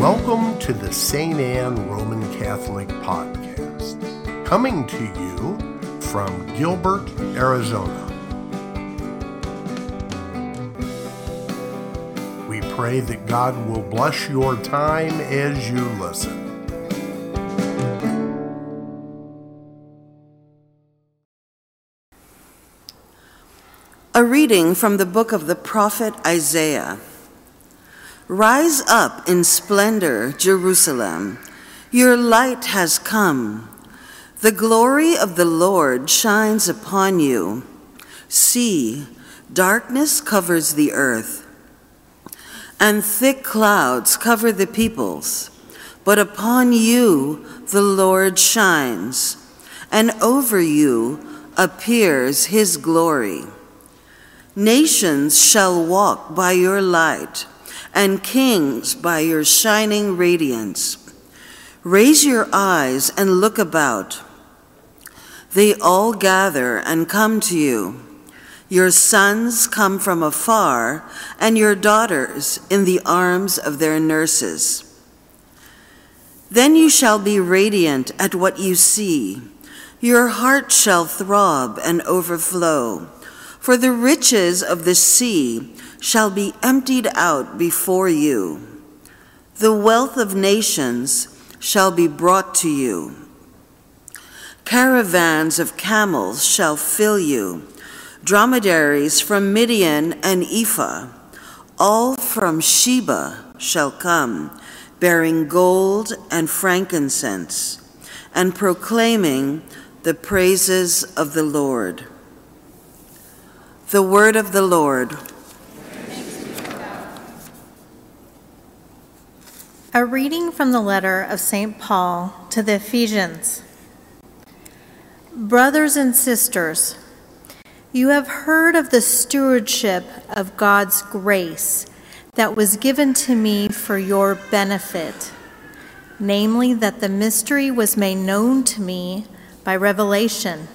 Welcome to the St. Anne Roman Catholic Podcast, coming to you from Gilbert, Arizona. We pray that God will bless your time as you listen. A reading from the book of the prophet Isaiah. Rise up in splendor, Jerusalem. Your light has come. The glory of the Lord shines upon you. See, darkness covers the earth, and thick clouds cover the peoples. But upon you the Lord shines, and over you appears his glory. Nations shall walk by your light, and kings by your shining radiance. Raise your eyes and look about. They all gather and come to you. Your sons come from afar, and your daughters in the arms of their nurses. Then you shall be radiant at what you see. Your heart shall throb and overflow for the riches of the sea shall be emptied out before you. The wealth of nations shall be brought to you. Caravans of camels shall fill you, dromedaries from Midian and Ephah, all from Sheba shall come, bearing gold and frankincense, and proclaiming the praises of the Lord. The word of the Lord. A reading from the letter of St. Paul to the Ephesians. Brothers and sisters, you have heard of the stewardship of God's grace that was given to me for your benefit, namely, that the mystery was made known to me by revelation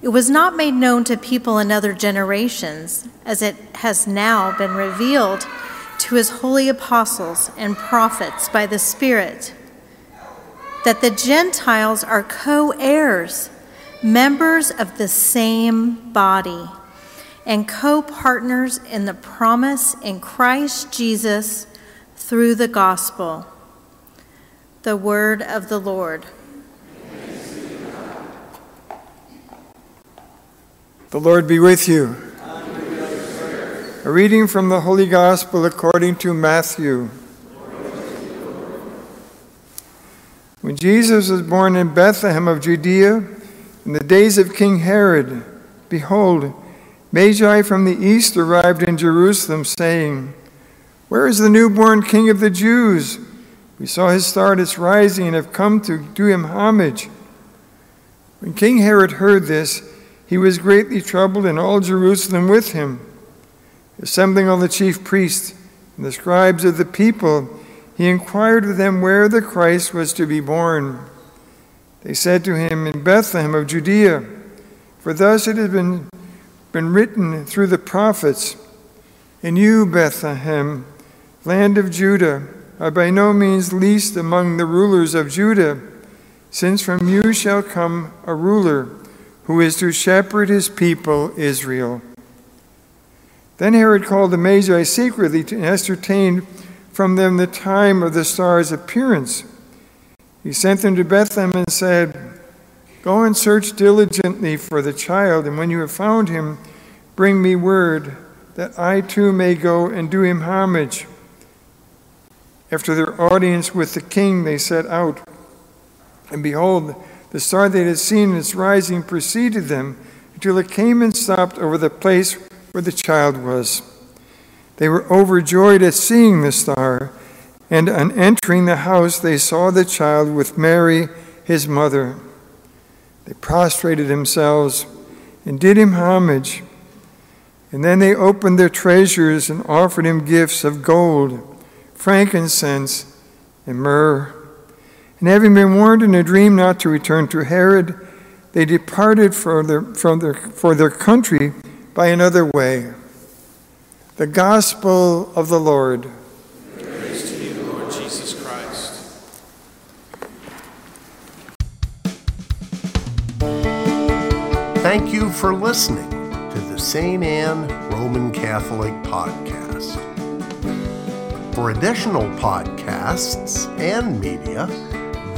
it was not made known to people in other generations, as it has now been revealed to his holy apostles and prophets by the Spirit, that the Gentiles are co heirs, members of the same body, and co partners in the promise in Christ Jesus through the gospel. The word of the Lord. The Lord be with you. A reading from the Holy Gospel according to Matthew. When Jesus was born in Bethlehem of Judea, in the days of King Herod, behold, Magi from the east arrived in Jerusalem, saying, Where is the newborn King of the Jews? We saw his star at its rising and have come to do him homage. When King Herod heard this, he was greatly troubled, and all Jerusalem with him. Assembling all the chief priests and the scribes of the people, he inquired of them where the Christ was to be born. They said to him, In Bethlehem of Judea, for thus it has been, been written through the prophets, And you, Bethlehem, land of Judah, are by no means least among the rulers of Judah, since from you shall come a ruler who is to shepherd his people Israel. Then Herod called the Magi secretly to ascertain from them the time of the star's appearance. He sent them to Bethlehem and said, Go and search diligently for the child, and when you have found him, bring me word that I too may go and do him homage. After their audience with the king, they set out. And behold, the star they had seen in its rising preceded them until it came and stopped over the place where the child was. They were overjoyed at seeing the star, and on entering the house, they saw the child with Mary, his mother. They prostrated themselves and did him homage. And then they opened their treasures and offered him gifts of gold, frankincense, and myrrh. And having been warned in a dream not to return to Herod, they departed for their, from their, for their country by another way. The Gospel of the Lord. Praise to you, Lord Jesus Christ. Thank you for listening to the St. Anne Roman Catholic Podcast. For additional podcasts and media,